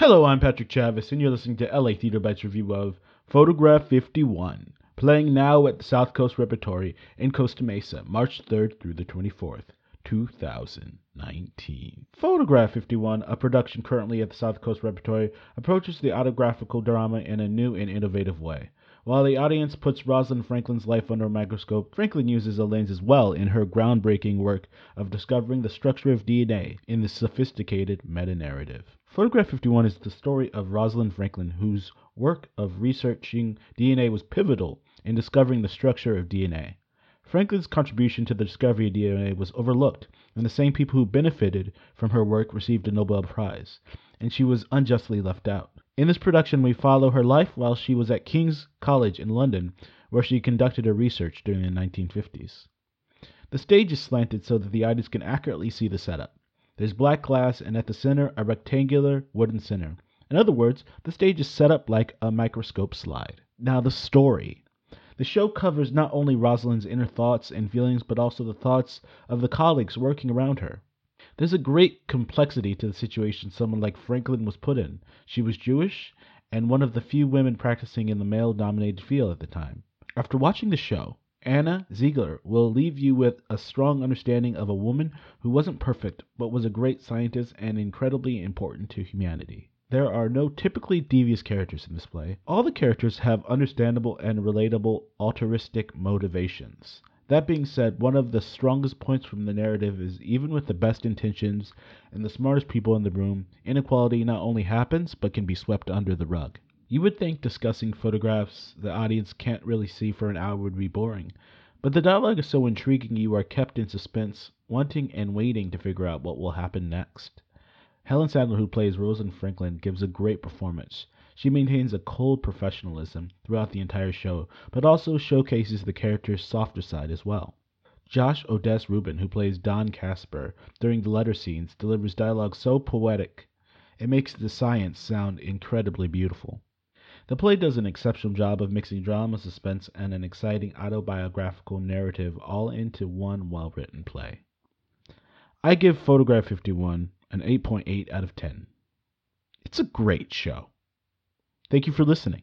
Hello, I'm Patrick Chavis, and you're listening to LA Theater Bites review of Photograph 51, playing now at the South Coast Repertory in Costa Mesa, March 3rd through the 24th, 2019. Photograph 51, a production currently at the South Coast Repertory, approaches the autographical drama in a new and innovative way. While the audience puts Rosalind Franklin's life under a microscope, Franklin uses a lens as well in her groundbreaking work of discovering the structure of DNA in the sophisticated meta narrative. Photograph 51 is the story of Rosalind Franklin, whose work of researching DNA was pivotal in discovering the structure of DNA. Franklin's contribution to the discovery of DNA was overlooked, and the same people who benefited from her work received a Nobel Prize, and she was unjustly left out. In this production, we follow her life while she was at King's College in London, where she conducted her research during the 1950s. The stage is slanted so that the audience can accurately see the setup. There's black glass, and at the center, a rectangular wooden center. In other words, the stage is set up like a microscope slide. Now, the story. The show covers not only Rosalind's inner thoughts and feelings, but also the thoughts of the colleagues working around her. There's a great complexity to the situation someone like Franklin was put in. She was Jewish and one of the few women practicing in the male dominated field at the time. After watching the show, Anna Ziegler will leave you with a strong understanding of a woman who wasn't perfect, but was a great scientist and incredibly important to humanity. There are no typically devious characters in this play. All the characters have understandable and relatable altruistic motivations. That being said, one of the strongest points from the narrative is even with the best intentions and the smartest people in the room, inequality not only happens but can be swept under the rug. You would think discussing photographs the audience can't really see for an hour would be boring, but the dialogue is so intriguing you are kept in suspense, wanting and waiting to figure out what will happen next. Helen Sadler, who plays Rosalind Franklin, gives a great performance. She maintains a cold professionalism throughout the entire show, but also showcases the character's softer side as well. Josh Odsess-Rubin, who plays Don Caspar during the letter scenes, delivers dialogue so poetic it makes the science sound incredibly beautiful. The play does an exceptional job of mixing drama, suspense, and an exciting autobiographical narrative all into one well written play. I give Photograph 51 an 8.8 out of 10. It's a great show. Thank you for listening.